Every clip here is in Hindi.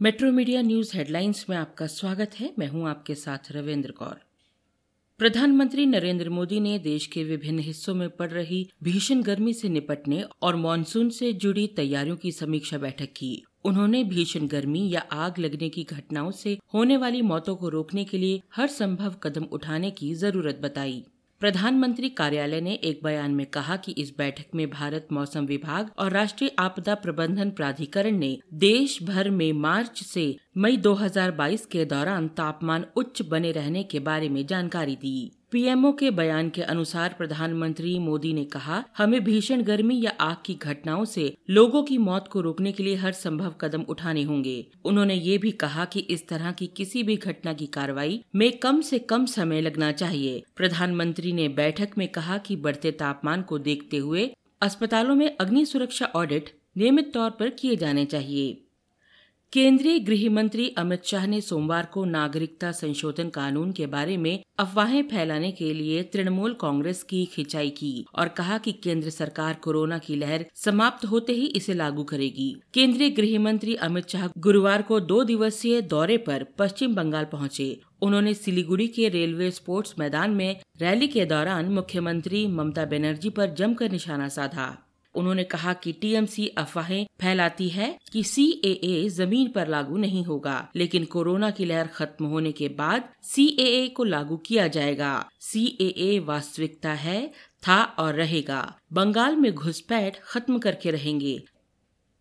मेट्रो मीडिया न्यूज़ हेडलाइंस में आपका स्वागत है। मैं हूँ आपके साथ रविंद्र कौर। प्रधानमंत्री नरेंद्र मोदी ने देश के विभिन्न हिस्सों में पड़ रही भीषण गर्मी से निपटने और मानसून से जुड़ी तैयारियों की समीक्षा बैठक की। उन्होंने भीषण गर्मी या आग लगने की घटनाओं से होने वाली मौतों को रोकने के लिए हर संभव कदम उठाने की ज़रूरत बताई। प्रधानमंत्री कार्यालय ने एक बयान में कहा कि इस बैठक में भारत मौसम विभाग और राष्ट्रीय आपदा प्रबंधन प्राधिकरण ने देश भर में मार्च से मई 2022 के दौरान तापमान उच्च बने रहने के बारे में जानकारी दी। पीएमओ के बयान के अनुसार प्रधानमंत्री मोदी ने कहा, हमें भीषण गर्मी या आग की घटनाओं से लोगों की मौत को रोकने के लिए हर संभव कदम उठाने होंगे। उन्होंने ये भी कहा कि इस तरह की किसी भी घटना की कार्रवाई में कम से कम समय लगना चाहिए। प्रधानमंत्री ने बैठक में कहा कि बढ़ते तापमान को देखते हुए अस्पतालों में अग्नि सुरक्षा ऑडिट नियमित तौर पर किए जाने चाहिए। केंद्रीय गृह मंत्री अमित शाह ने सोमवार को नागरिकता संशोधन कानून के बारे में अफवाहें फैलाने के लिए तृणमूल कांग्रेस की खिंचाई की और कहा कि केंद्र सरकार कोरोना की लहर समाप्त होते ही इसे लागू करेगी। केंद्रीय गृह मंत्री अमित शाह गुरुवार को दो दिवसीय दौरे पर पश्चिम बंगाल पहुँचे। उन्होंने सिलीगुड़ी के रेलवे स्पोर्ट्स मैदान में रैली के दौरान मुख्यमंत्री ममता बनर्जी पर जमकर निशाना साधा। उन्होंने कहा कि टीएमसी अफवाहें फैलाती है कि सीएए ज़मीन पर लागू नहीं होगा, लेकिन कोरोना की लहर खत्म होने के बाद सीएए को लागू किया जाएगा। सीएए वास्तविकता है, था और रहेगा। बंगाल में घुसपैठ खत्म करके रहेंगे।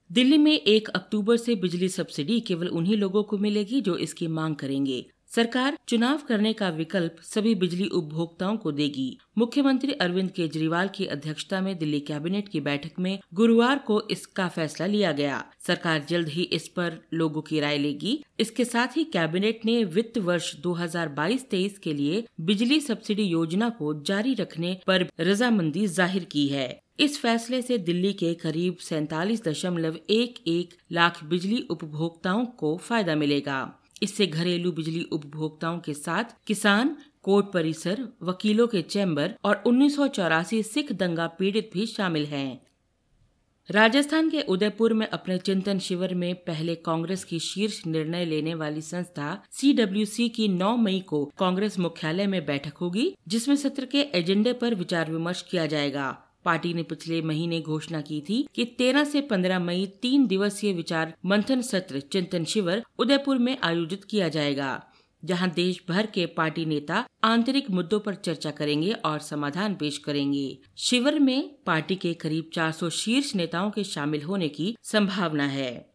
दिल्ली में एक अक्टूबर से बिजली सब्सिडी केवल उन्हीं लोगों को मिलेगी जो इसकी मांग करेंगे। सरकार चुनाव करने का विकल्प सभी बिजली उपभोक्ताओं को देगी। मुख्यमंत्री अरविंद केजरीवाल की अध्यक्षता में दिल्ली कैबिनेट की बैठक में गुरुवार को इसका फैसला लिया गया। सरकार जल्द ही इस पर लोगों की राय लेगी। इसके साथ ही कैबिनेट ने वित्त वर्ष 2022-23 के लिए बिजली सब्सिडी योजना को जारी रखने पर रजामंदी ज़ाहिर की है। इस फैसले से दिल्ली के करीब सैतालीस दशमलव एक एक लाख बिजली उपभोक्ताओं को फ़ायदा मिलेगा। इससे घरेलू बिजली उपभोक्ताओं के साथ किसान कोर्ट परिसर, वकीलों के चैम्बर और उन्नीस सौ चौरासी सिख दंगा पीड़ित भी शामिल हैं। राजस्थान के उदयपुर में अपने चिंतन शिविर में पहले कांग्रेस की शीर्ष निर्णय लेने वाली संस्था सीडब्ल्यूसी की 9 मई को कांग्रेस मुख्यालय में बैठक होगी, जिसमें सत्र के एजेंडे पर विचार विमर्श किया जाएगा। पार्टी ने पिछले महीने घोषणा की थी कि 13 से 15 मई तीन दिवसीय विचार मंथन सत्र चिंतन शिविर उदयपुर में आयोजित किया जाएगा, जहाँ देश भर के पार्टी नेता आंतरिक मुद्दों पर चर्चा करेंगे और समाधान पेश करेंगे। शिविर में पार्टी के करीब 400 शीर्ष नेताओं के शामिल होने की संभावना है।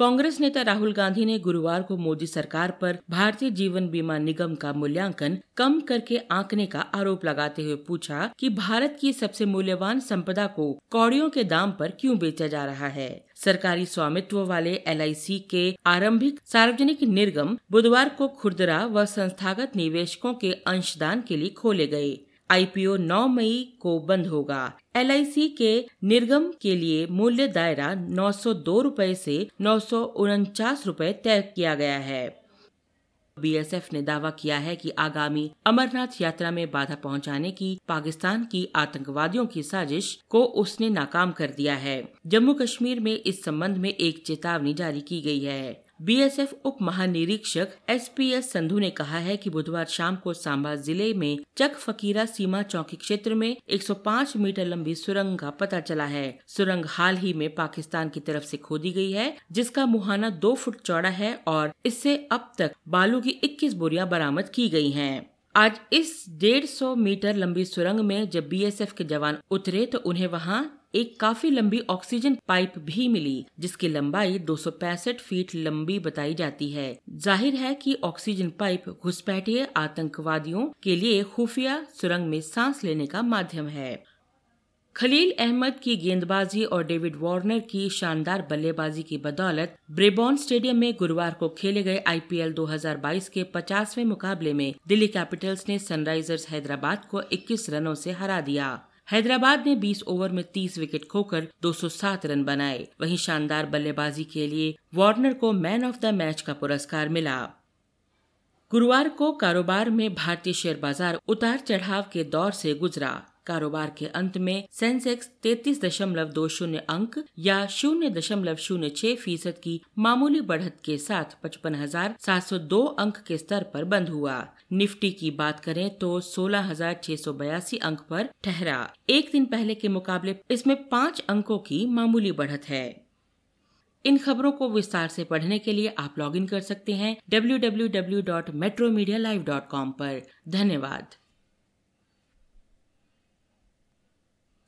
कांग्रेस नेता राहुल गांधी ने गुरुवार को मोदी सरकार पर भारतीय जीवन बीमा निगम का मूल्यांकन कम करके आंकने का आरोप लगाते हुए पूछा कि भारत की सबसे मूल्यवान संपदा को कौड़ियों के दाम पर क्यों बेचा जा रहा है। सरकारी स्वामित्व वाले एलआईसी के आरंभिक सार्वजनिक निर्गम बुधवार को खुदरा व संस्थागत निवेशकों के अंशदान के लिए खोले गए। आईपीओ 9 मई को बंद होगा। एलआईसी के निर्गम के लिए मूल्य दायरा नौ सौ दो रूपए ऐसी नौ सौ उनचास रूपए तय किया गया है। बीएसएफ ने दावा किया है कि आगामी अमरनाथ यात्रा में बाधा पहुँचाने की पाकिस्तान की आतंकवादियों की साजिश को उसने नाकाम कर दिया है। जम्मू कश्मीर में इस संबंध में एक चेतावनी जारी की गई है। बीएसएफ उप महानिरीक्षक एस पी एस संधू ने कहा है कि बुधवार शाम को सांबा ज़िले में चक फकीरा सीमा चौकी क्षेत्र में 105 मीटर लंबी सुरंग का पता चला है सुरंग हाल ही में पाकिस्तान की तरफ़ से खोदी गई है, जिसका मुहाना दो फुट चौड़ा है और इससे अब तक बालू की 21 बोरियाँ बरामद की गई हैं। आज इस डेढ़ सौ मीटर लंबी सुरंग में जब बीएसएफ के जवान उतरे तो उन्हें वहाँ एक काफ़ी लंबी ऑक्सीजन पाइप भी मिली, जिसकी लंबाई दो सौ पैंसठ फीट लंबी बताई जाती है। ज़ाहिर है कि ऑक्सीजन पाइप घुसपैठिए आतंकवादियों के लिए खुफिया सुरंग में सांस लेने का माध्यम है। खलील अहमद की गेंदबाजी और डेविड वार्नर की शानदार बल्लेबाजी की बदौलत ब्रेबॉन स्टेडियम में गुरुवार को खेले गए आईपीएल 2022 के 50वें मुकाबले में दिल्ली कैपिटल्स ने सनराइजर्स हैदराबाद को 21 रनों से हरा दिया। हैदराबाद ने 20 ओवर में 30 विकेट खोकर 207 रन बनाए। वहीं शानदार बल्लेबाजी के लिए वार्नर को मैन ऑफ़ द मैच का पुरस्कार मिला। गुरुवार को कारोबार में भारतीय शेयर बाज़ार उतार चढ़ाव के दौर से गुजरा। कारोबार के अंत में सेंसेक्स तैतीस दशमलव दो शून्य अंक या शून्य दशमलव शून्य छह फ़ीसद की मामूली बढ़त के साथ पचपन हज़ार सात सौ दो अंक के स्तर पर बंद हुआ। निफ्टी की बात करें तो सोलह हज़ार छह सौ बयासी अंक पर ठहरा। एक दिन पहले के मुकाबले इसमें पाँच अंकों की मामूली बढ़त है। इन खबरों को विस्तार से पढ़ने के लिए आप लॉगिन कर सकते हैं W W W dot metro media live www.metromedia.live.com पर। धन्यवाद।